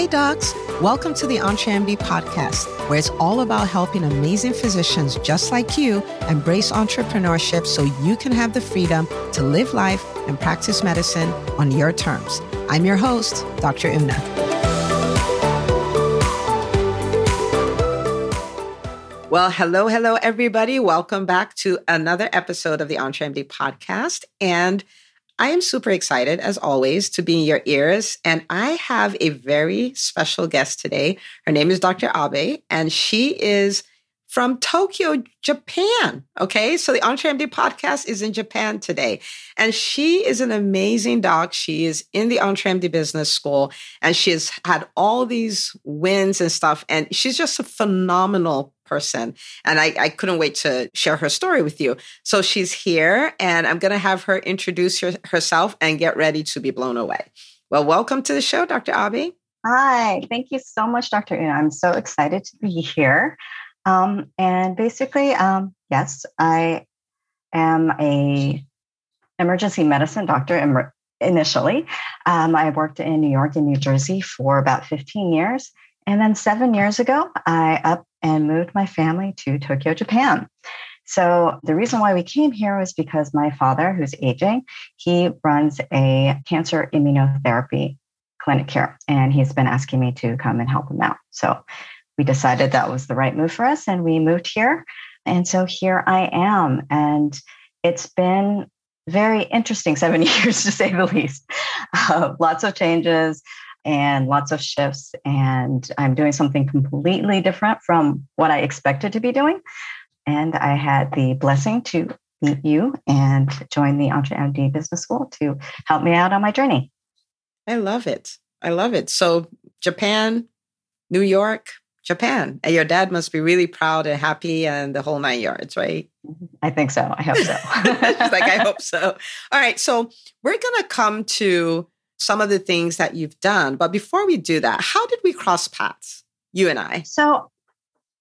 Hi, docs. Welcome to the EntreMD podcast, where it's all about helping amazing physicians just like you embrace entrepreneurship so you can have the freedom to live life and practice medicine on your terms. I'm your host, Dr. Una. Well, hello, hello, everybody. Welcome back to another episode of the EntreMD podcast. And I am super excited, as always, to be in your ears. And I have a very special guest today. Her name is Dr. Abe, and she is from Tokyo, Japan. Okay. So the EntreMD podcast is in Japan today. And she is an amazing doc. She is in the EntreMD business school and she has had all these wins and stuff. And she's just a phenomenal person. And I, I couldn't wait to share her story with you. So she's here, and I'm going to have her introduce her, herself and get ready to be blown away. Well, welcome to the show, Dr. Abe. Hi, thank you so much, Dr. Una. I'm so excited to be here. Um, and basically, um, yes, I am a emergency medicine doctor initially. Um, I worked in New York and New Jersey for about 15 years. And then seven years ago, I up and moved my family to Tokyo, Japan. So the reason why we came here was because my father, who's aging, he runs a cancer immunotherapy clinic here, and he's been asking me to come and help him out. So we decided that was the right move for us, and we moved here. And so here I am, and it's been very interesting seven years to say the least. Uh, lots of changes, and lots of shifts. And I'm doing something completely different from what I expected to be doing. And I had the blessing to meet you and join the EntreMD Business School to help me out on my journey. I love it. I love it. So, Japan, New York, Japan. And your dad must be really proud and happy and the whole nine yards, right? I think so. I hope so. like, I hope so. All right. So, we're going to come to some of the things that you've done. But before we do that, how did we cross paths, you and I? So,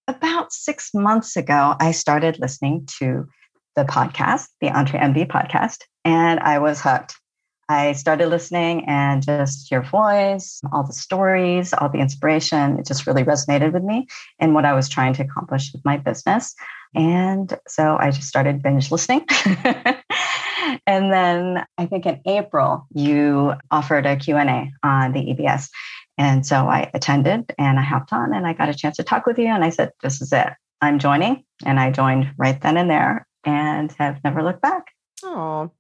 about six months ago, I started listening to the podcast, the EntreMD podcast, and I was hooked. I started listening and just your voice, all the stories, all the inspiration, it just really resonated with me and what I was trying to accomplish with my business. And so I just started binge listening. and then I think in April you offered a Q&A on the EBS. And so I attended and I hopped on and I got a chance to talk with you and I said this is it. I'm joining and I joined right then and there and have never looked back. Oh,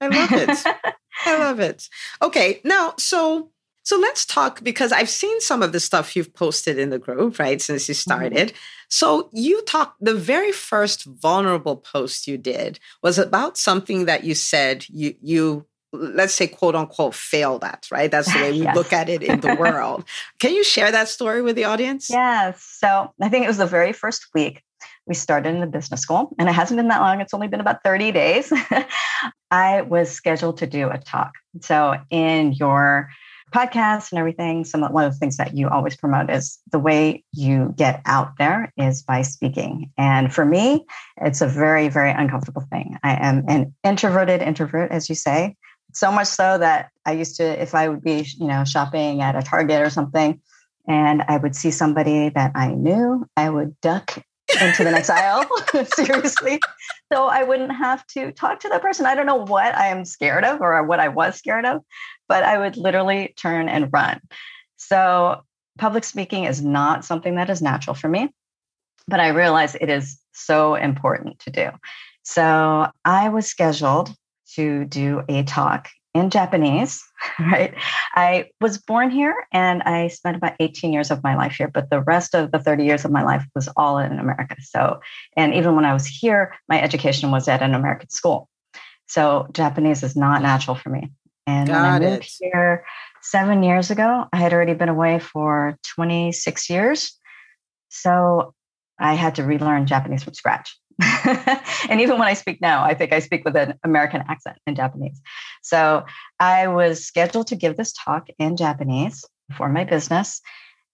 I love it. I love it. Okay, now so so let's talk because I've seen some of the stuff you've posted in the group, right, since you mm-hmm. started. Mm-hmm. So you talked, the very first vulnerable post you did was about something that you said you, you, let's say, quote unquote, failed at, right? That's the way we yes. look at it in the world. Can you share that story with the audience? Yes. So I think it was the very first week we started in the business school, and it hasn't been that long. It's only been about 30 days. I was scheduled to do a talk. So, in your podcasts and everything, some one of the things that you always promote is the way you get out there is by speaking. And for me, it's a very, very uncomfortable thing. I am an introverted introvert, as you say, so much so that I used to, if I would be, you know, shopping at a Target or something, and I would see somebody that I knew, I would duck into the next aisle, seriously. So I wouldn't have to talk to that person. I don't know what I am scared of or what I was scared of, but I would literally turn and run. So public speaking is not something that is natural for me, but I realize it is so important to do. So I was scheduled to do a talk in Japanese, right? I was born here and I spent about 18 years of my life here, but the rest of the 30 years of my life was all in America. So, and even when I was here, my education was at an American school. So Japanese is not natural for me. And Got when I moved it. here seven years ago, I had already been away for 26 years. So I had to relearn Japanese from scratch. and even when I speak now, I think I speak with an American accent in Japanese. So I was scheduled to give this talk in Japanese for my business,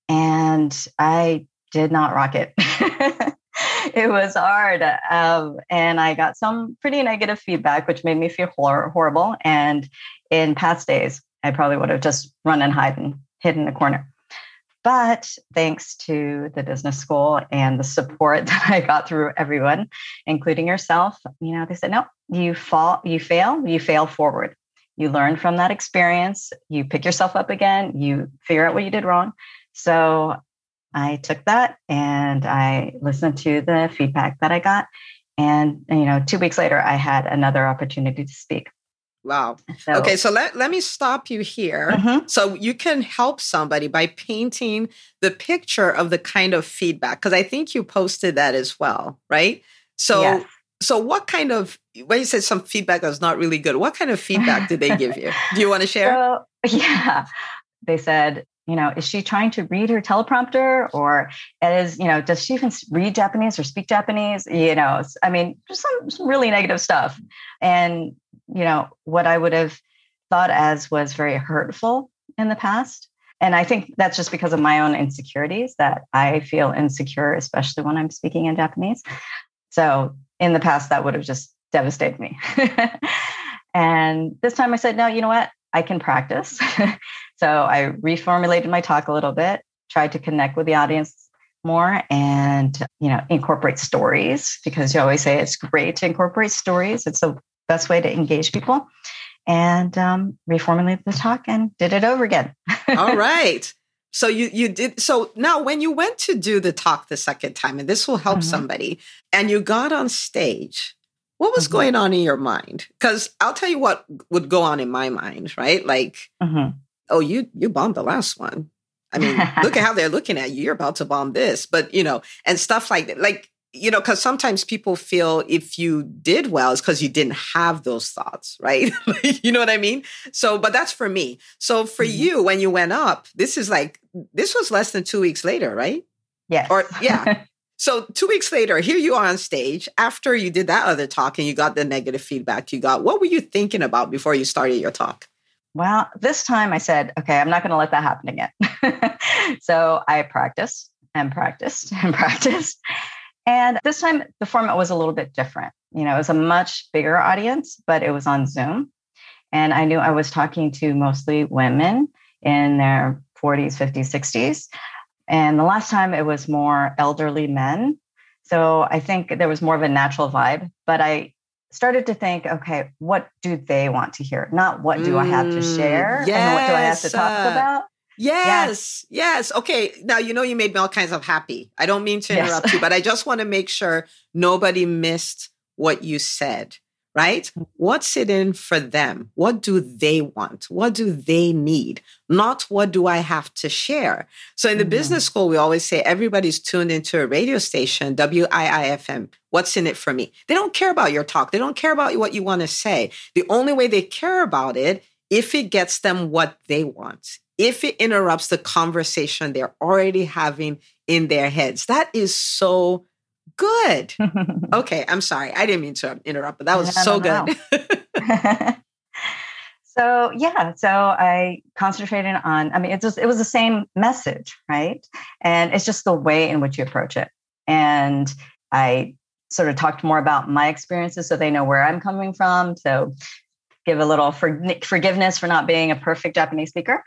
and I did not rock it. it was hard. Um, and I got some pretty negative feedback, which made me feel hor- horrible. And in past days, I probably would have just run and hide and hid in the corner. But thanks to the business school and the support that I got through everyone, including yourself, you know, they said, no, you fall, you fail, you fail forward. You learn from that experience, you pick yourself up again, you figure out what you did wrong. So I took that and I listened to the feedback that I got. And, you know, two weeks later, I had another opportunity to speak. Wow. So, okay, so let, let me stop you here. Mm-hmm. So you can help somebody by painting the picture of the kind of feedback, because I think you posted that as well, right? So yes. So what kind of when you said some feedback that was not really good, what kind of feedback did they give you? Do you want to share? So, yeah. They said, you know, is she trying to read her teleprompter or is, you know, does she even read Japanese or speak Japanese? You know, I mean, just some, some really negative stuff. And you know, what I would have thought as was very hurtful in the past. And I think that's just because of my own insecurities that I feel insecure, especially when I'm speaking in Japanese. So in the past, that would have just devastated me. and this time I said, no, you know what? I can practice. so I reformulated my talk a little bit, tried to connect with the audience more and you know incorporate stories because you always say it's great to incorporate stories it's the best way to engage people and um, reformulated the talk and did it over again. All right. So you you did so now when you went to do the talk the second time, and this will help mm-hmm. somebody, and you got on stage, what was mm-hmm. going on in your mind? Because I'll tell you what would go on in my mind, right? Like, mm-hmm. oh, you you bombed the last one. I mean, look at how they're looking at you. You're about to bomb this, but you know, and stuff like that. Like you know, because sometimes people feel if you did well, it's because you didn't have those thoughts, right? you know what I mean? So, but that's for me. So for mm-hmm. you, when you went up, this is like, this was less than two weeks later, right? Yeah. Or, yeah. so two weeks later, here you are on stage after you did that other talk and you got the negative feedback you got. What were you thinking about before you started your talk? Well, this time I said, okay, I'm not going to let that happen again. so I practiced and practiced and practiced. And this time the format was a little bit different. You know, it was a much bigger audience, but it was on Zoom. And I knew I was talking to mostly women in their 40s, 50s, 60s. And the last time it was more elderly men. So I think there was more of a natural vibe. But I started to think, okay, what do they want to hear? Not what do I have to mm, share yes. and what do I have to talk about? Yes, yes. Okay. Now, you know, you made me all kinds of happy. I don't mean to interrupt yes. you, but I just want to make sure nobody missed what you said, right? Mm. What's it in for them? What do they want? What do they need? Not what do I have to share? So in the mm-hmm. business school, we always say everybody's tuned into a radio station, WIIFM. What's in it for me? They don't care about your talk. They don't care about what you want to say. The only way they care about it if it gets them what they want if it interrupts the conversation they're already having in their heads. That is so good. okay, I'm sorry. I didn't mean to interrupt, but that was so good. so yeah, so I concentrated on, I mean, it just it was the same message, right? And it's just the way in which you approach it. And I sort of talked more about my experiences so they know where I'm coming from. So give a little for, forgiveness for not being a perfect Japanese speaker.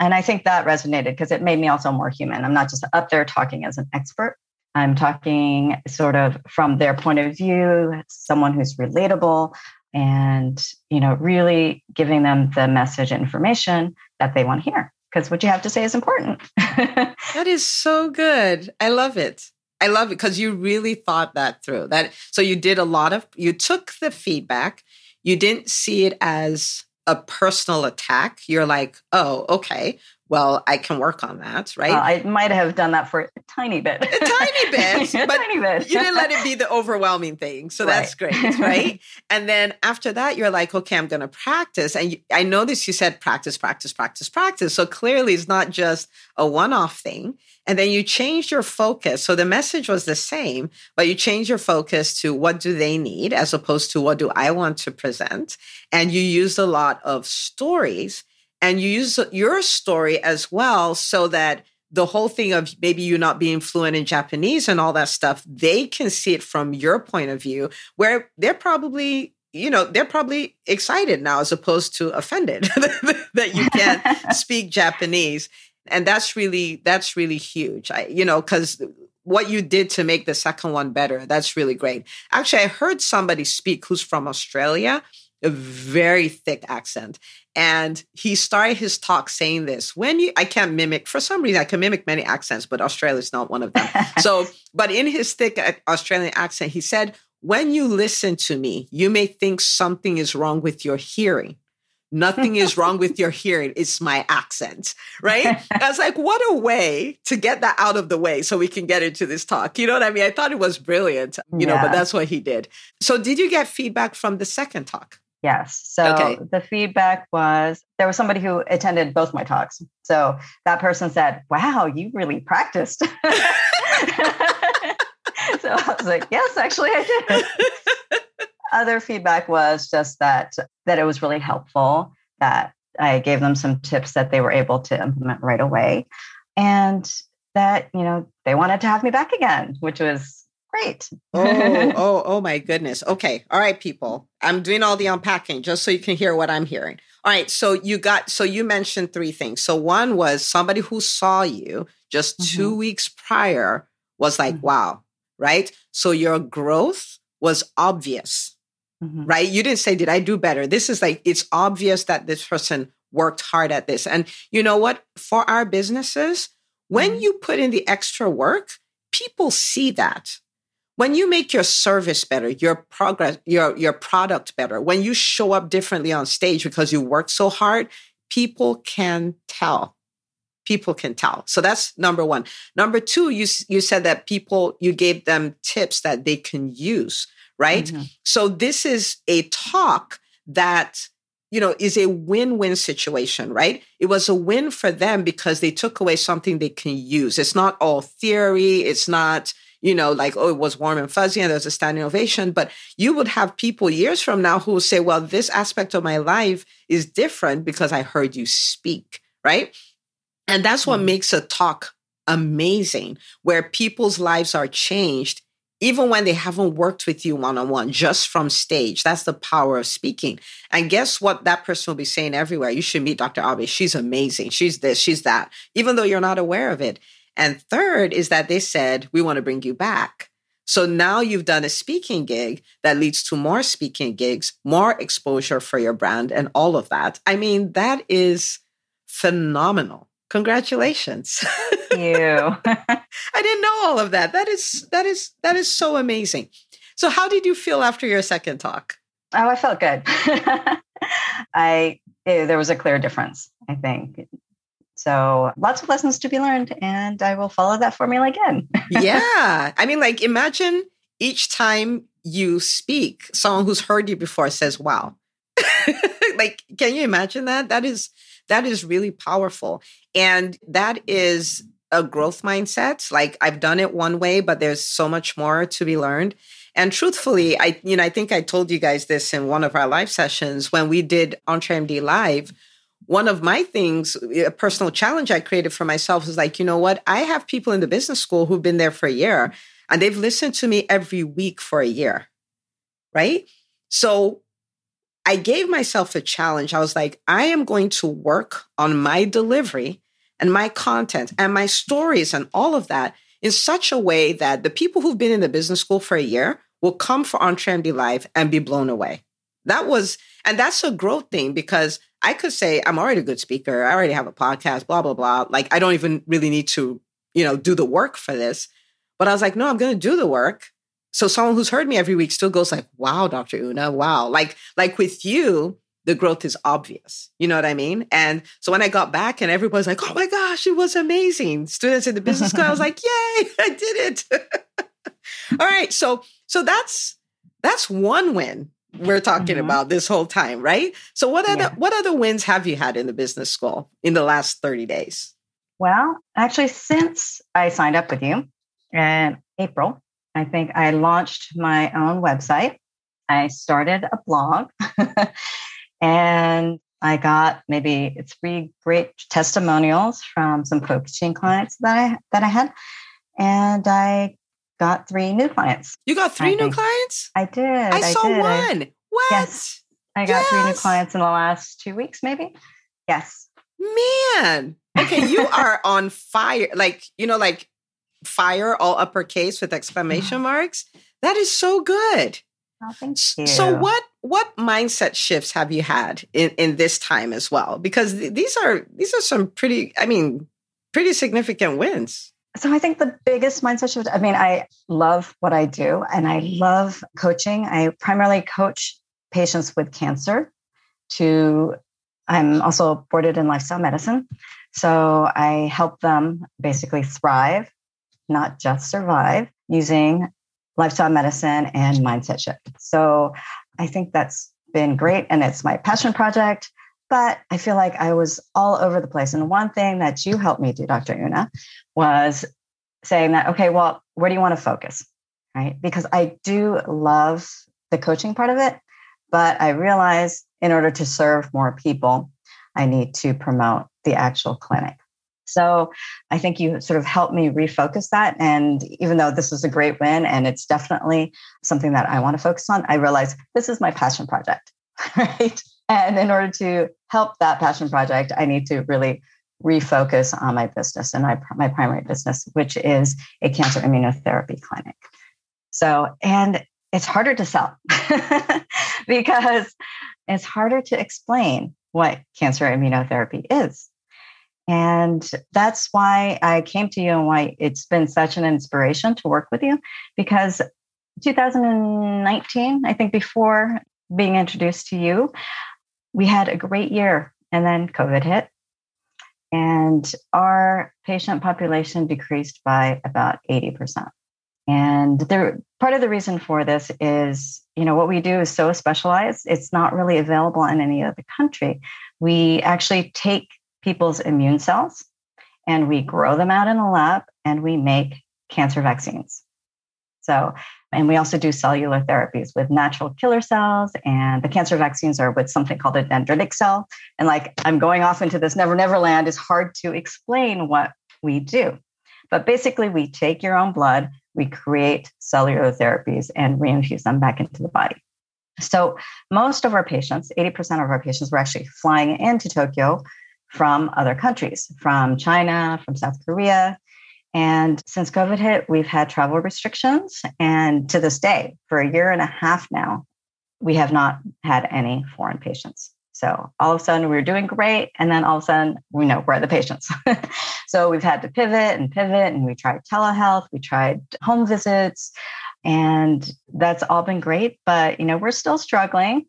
And I think that resonated because it made me also more human. I'm not just up there talking as an expert. I'm talking sort of from their point of view, someone who's relatable and, you know, really giving them the message information that they want to hear because what you have to say is important. that is so good. I love it. I love it because you really thought that through. That so you did a lot of you took the feedback, you didn't see it as a personal attack. You're like, oh, okay, well, I can work on that, right? Uh, I might have done that for a tiny bit. a tiny bit. a tiny bit. you didn't let it be the overwhelming thing. So right. that's great, right? and then after that, you're like, okay, I'm going to practice. And you, I noticed you said practice, practice, practice, practice. So clearly it's not just a one off thing. And then you changed your focus. So the message was the same, but you changed your focus to what do they need as opposed to what do I want to present. And you used a lot of stories and you use your story as well so that the whole thing of maybe you not being fluent in Japanese and all that stuff, they can see it from your point of view, where they're probably, you know, they're probably excited now as opposed to offended that you can't speak Japanese. And that's really, that's really huge. I, you know, because what you did to make the second one better, that's really great. Actually, I heard somebody speak who's from Australia, a very thick accent. And he started his talk saying this when you, I can't mimic, for some reason, I can mimic many accents, but Australia is not one of them. so, but in his thick Australian accent, he said, When you listen to me, you may think something is wrong with your hearing. Nothing is wrong with your hearing. It's my accent, right? I was like, what a way to get that out of the way so we can get into this talk. You know what I mean? I thought it was brilliant, you yeah. know, but that's what he did. So, did you get feedback from the second talk? Yes. So okay. the feedback was there was somebody who attended both my talks. So that person said, Wow, you really practiced. so I was like, Yes, actually, I did. Other feedback was just that that it was really helpful, that I gave them some tips that they were able to implement right away. And that, you know, they wanted to have me back again, which was Great. oh, oh, oh my goodness. Okay. All right, people. I'm doing all the unpacking just so you can hear what I'm hearing. All right. So you got, so you mentioned three things. So one was somebody who saw you just mm-hmm. two weeks prior was like, mm-hmm. wow, right? So your growth was obvious, mm-hmm. right? You didn't say, did I do better? This is like, it's obvious that this person worked hard at this. And you know what? For our businesses, when mm-hmm. you put in the extra work, people see that when you make your service better, your progress, your your product better, when you show up differently on stage because you work so hard, people can tell. People can tell. So that's number one. Number two, you you said that people you gave them tips that they can use, right? Mm-hmm. So this is a talk that you know is a win-win situation right it was a win for them because they took away something they can use it's not all theory it's not you know, like, oh, it was warm and fuzzy and there's a standing ovation. But you would have people years from now who will say, well, this aspect of my life is different because I heard you speak, right? And that's what mm-hmm. makes a talk amazing, where people's lives are changed even when they haven't worked with you one on one, just from stage. That's the power of speaking. And guess what? That person will be saying everywhere. You should meet Dr. Abe. She's amazing. She's this, she's that, even though you're not aware of it. And third is that they said, we want to bring you back. So now you've done a speaking gig that leads to more speaking gigs, more exposure for your brand, and all of that. I mean, that is phenomenal. Congratulations. Thank you. I didn't know all of that. That is that is that is so amazing. So how did you feel after your second talk? Oh, I felt good. I eh, there was a clear difference, I think. So lots of lessons to be learned, and I will follow that formula again. yeah. I mean, like, imagine each time you speak, someone who's heard you before says, wow. like, can you imagine that? That is that is really powerful. And that is a growth mindset. Like I've done it one way, but there's so much more to be learned. And truthfully, I you know, I think I told you guys this in one of our live sessions when we did EntreMD Live one of my things, a personal challenge I created for myself is like, you know what? I have people in the business school who've been there for a year and they've listened to me every week for a year. Right. So I gave myself a challenge. I was like, I am going to work on my delivery and my content and my stories and all of that in such a way that the people who've been in the business school for a year will come for EntreMD Live and be blown away. That was, and that's a growth thing because I could say I'm already a good speaker. I already have a podcast, blah, blah, blah. Like I don't even really need to, you know, do the work for this. But I was like, no, I'm going to do the work. So someone who's heard me every week still goes like, wow, Dr. Una, wow. Like, like with you, the growth is obvious. You know what I mean? And so when I got back and everybody's like, oh my gosh, it was amazing. Students in the business school, I was like, yay, I did it. All right. So, so that's, that's one win we're talking mm-hmm. about this whole time, right? So what other yeah. what other wins have you had in the business school in the last 30 days? Well, actually since I signed up with you in April, I think I launched my own website. I started a blog and I got maybe three great testimonials from some coaching clients that I that I had. And I got three new clients. You got three I new think. clients? I did. I, I saw did. one. What? Yes. I got yes. three new clients in the last two weeks, maybe. Yes. Man, Okay, you are on fire. Like, you know, like fire all uppercase with exclamation marks. That is so good. Oh, thank you. So what what mindset shifts have you had in, in this time as well? Because th- these are these are some pretty, I mean, pretty significant wins. So I think the biggest mindset shift, I mean, I love what I do and I love coaching. I primarily coach patients with cancer to I'm also boarded in lifestyle medicine. So I help them basically thrive, not just survive, using lifestyle medicine and mindset shift. So I think that's been great and it's my passion project. But I feel like I was all over the place. And one thing that you helped me do, Dr. Una, was saying that, okay, well, where do you want to focus? Right. Because I do love the coaching part of it, but I realize in order to serve more people, I need to promote the actual clinic. So I think you sort of helped me refocus that. And even though this is a great win and it's definitely something that I want to focus on, I realize this is my passion project, right? And in order to help that passion project, I need to really refocus on my business and my, my primary business, which is a cancer immunotherapy clinic. So, and it's harder to sell because it's harder to explain what cancer immunotherapy is. And that's why I came to you and why it's been such an inspiration to work with you because 2019, I think before being introduced to you, we had a great year and then COVID hit. And our patient population decreased by about 80%. And the, part of the reason for this is, you know, what we do is so specialized, it's not really available in any other country. We actually take people's immune cells and we grow them out in a lab and we make cancer vaccines. So, and we also do cellular therapies with natural killer cells, and the cancer vaccines are with something called a dendritic cell. And like I'm going off into this never never land, it's hard to explain what we do. But basically, we take your own blood, we create cellular therapies, and reinfuse them back into the body. So, most of our patients, 80% of our patients, were actually flying into Tokyo from other countries, from China, from South Korea. And since COVID hit, we've had travel restrictions. And to this day, for a year and a half now, we have not had any foreign patients. So all of a sudden we're doing great. And then all of a sudden we know where are the patients. so we've had to pivot and pivot and we tried telehealth, we tried home visits, and that's all been great. But you know, we're still struggling.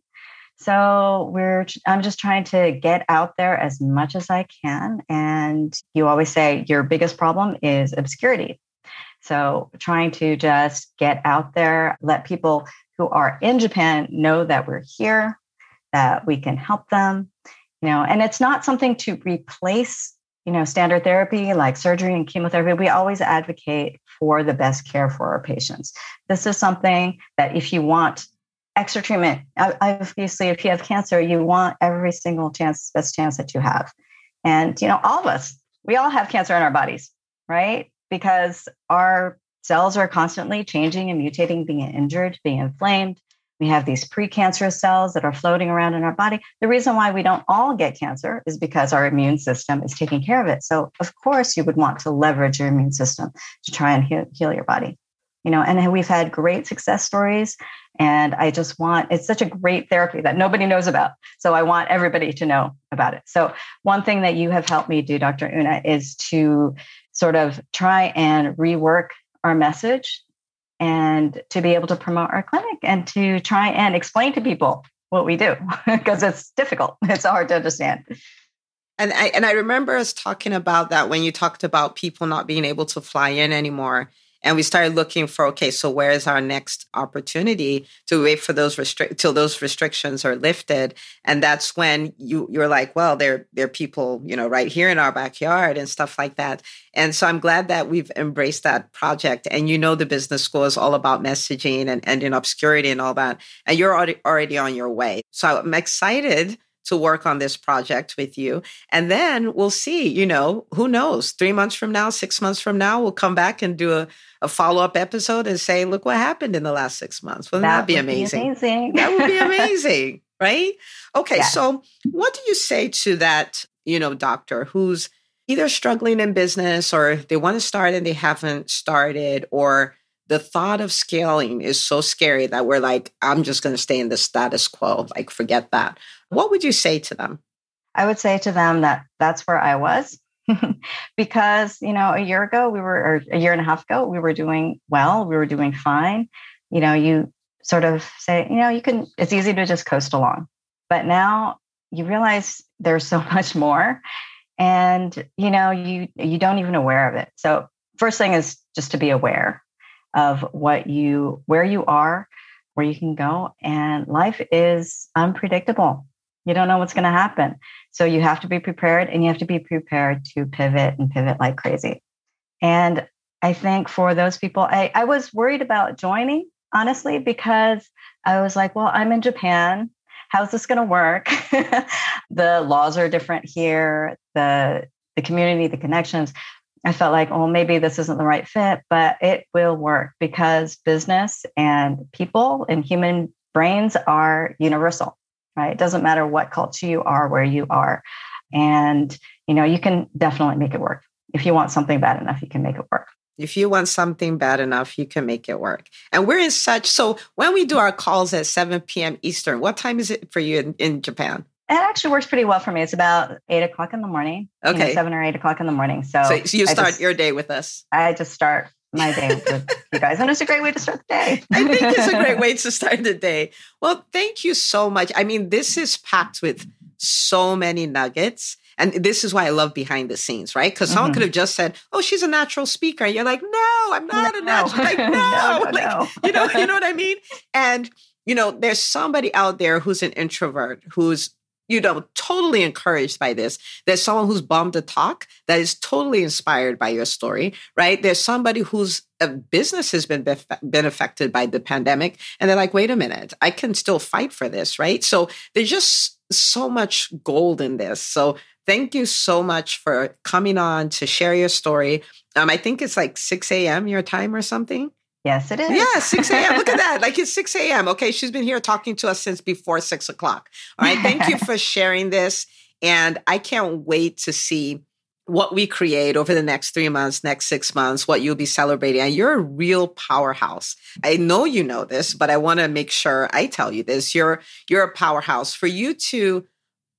So we're I'm just trying to get out there as much as I can. And you always say your biggest problem is obscurity. So trying to just get out there, let people who are in Japan know that we're here, that we can help them, you know, and it's not something to replace, you know, standard therapy like surgery and chemotherapy. We always advocate for the best care for our patients. This is something that if you want extra treatment. Obviously, if you have cancer, you want every single chance, best chance that you have. And, you know, all of us, we all have cancer in our bodies, right? Because our cells are constantly changing and mutating, being injured, being inflamed. We have these precancerous cells that are floating around in our body. The reason why we don't all get cancer is because our immune system is taking care of it. So, of course, you would want to leverage your immune system to try and heal, heal your body you know and we've had great success stories and i just want it's such a great therapy that nobody knows about so i want everybody to know about it. So one thing that you have helped me do dr una is to sort of try and rework our message and to be able to promote our clinic and to try and explain to people what we do because it's difficult it's hard to understand. And I, and I remember us talking about that when you talked about people not being able to fly in anymore and we started looking for okay so where is our next opportunity to wait for those restrict till those restrictions are lifted? And that's when you you're like well there there are people you know right here in our backyard and stuff like that. And so i'm glad that we've embraced that project. And you know the business school is all about messaging and ending obscurity and all that. And you're already already on your way. So i'm excited to work on this project with you. And then we'll see, you know, who knows? Three months from now, six months from now, we'll come back and do a, a follow up episode and say, look what happened in the last six months. Wouldn't that, that be amazing? Be amazing. that would be amazing, right? Okay, yeah. so what do you say to that, you know, doctor who's either struggling in business or they want to start and they haven't started, or the thought of scaling is so scary that we're like, I'm just going to stay in the status quo. Like, forget that. What would you say to them? I would say to them that that's where I was. because you know a year ago we were or a year and a half ago we were doing well we were doing fine you know you sort of say you know you can it's easy to just coast along but now you realize there's so much more and you know you you don't even aware of it so first thing is just to be aware of what you where you are where you can go and life is unpredictable. You don't know what's going to happen. So you have to be prepared and you have to be prepared to pivot and pivot like crazy. And i think for those people i, I was worried about joining honestly because i was like well i'm in japan. How's this going to work? The laws are different here. The the community the connections I felt like, oh, maybe this isn't the right fit, but it will work because business and people and human brains are universal, right? It doesn't matter what culture you are, where you are. And, you know, you can definitely make it work. If you want something bad enough, you can make it work. If you want something bad enough, you can make it work. And we're in such, so when we do our calls at 7 p.m. Eastern, what time is it for you in, in Japan? It actually works pretty well for me. It's about eight o'clock in the morning. Okay. You know, seven or eight o'clock in the morning. So, so, you start just, your day with us. I just start my day with you guys. And it's a great way to start the day. I think it's a great way to start the day. Well, thank you so much. I mean, this is packed with so many nuggets. And this is why I love behind the scenes, right? Because mm-hmm. someone could have just said, "Oh, she's a natural speaker," and you're like, "No, I'm not no. a natural." Like, no, no, no, like, no. you know, you know what I mean? And you know, there's somebody out there who's an introvert who's you know, totally encouraged by this. There's someone who's bummed to talk that is totally inspired by your story, right? There's somebody whose uh, business has been been affected by the pandemic, and they're like, "Wait a minute, I can still fight for this," right? So there's just so much gold in this. So thank you so much for coming on to share your story. Um, I think it's like 6 a.m. your time or something. Yes, it is. Yeah, 6 a.m. Look at that. Like it's 6 a.m. Okay. She's been here talking to us since before six o'clock. All right. Thank you for sharing this. And I can't wait to see what we create over the next three months, next six months, what you'll be celebrating. And you're a real powerhouse. I know you know this, but I want to make sure I tell you this. You're you're a powerhouse. For you to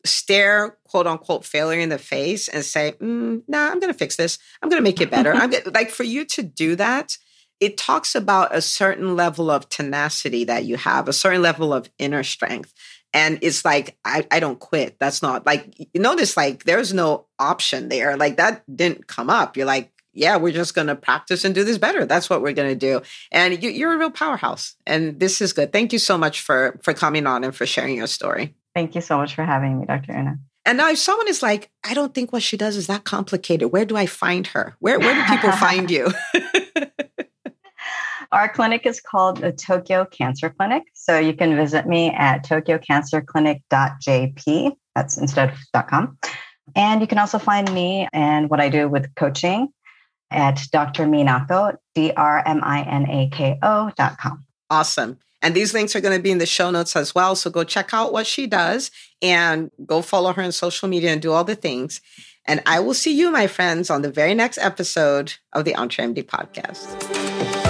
stare quote unquote failure in the face and say, mm, "Nah, I'm going to fix this. I'm going to make it better." I'm gonna, like for you to do that it talks about a certain level of tenacity that you have, a certain level of inner strength. And it's like, I, I don't quit. That's not like, you notice, like, there's no option there. Like, that didn't come up. You're like, yeah, we're just going to practice and do this better. That's what we're going to do. And you, are a real powerhouse. And this is good. Thank you so much for for coming on and for sharing your story. Thank you so much for having me, Dr. Una. And now, if someone is like, I don't think what she does is that complicated, where do I find her? Where where do people find you? Our clinic is called the Tokyo Cancer Clinic. So you can visit me at tokyocancerclinic.jp. That's instead of .com. And you can also find me and what I do with coaching at Dr. Minako, D-R-M-I-N-A-K-O dot com. Awesome. And these links are going to be in the show notes as well. So go check out what she does and go follow her on social media and do all the things. And I will see you, my friends, on the very next episode of the EntreMD podcast.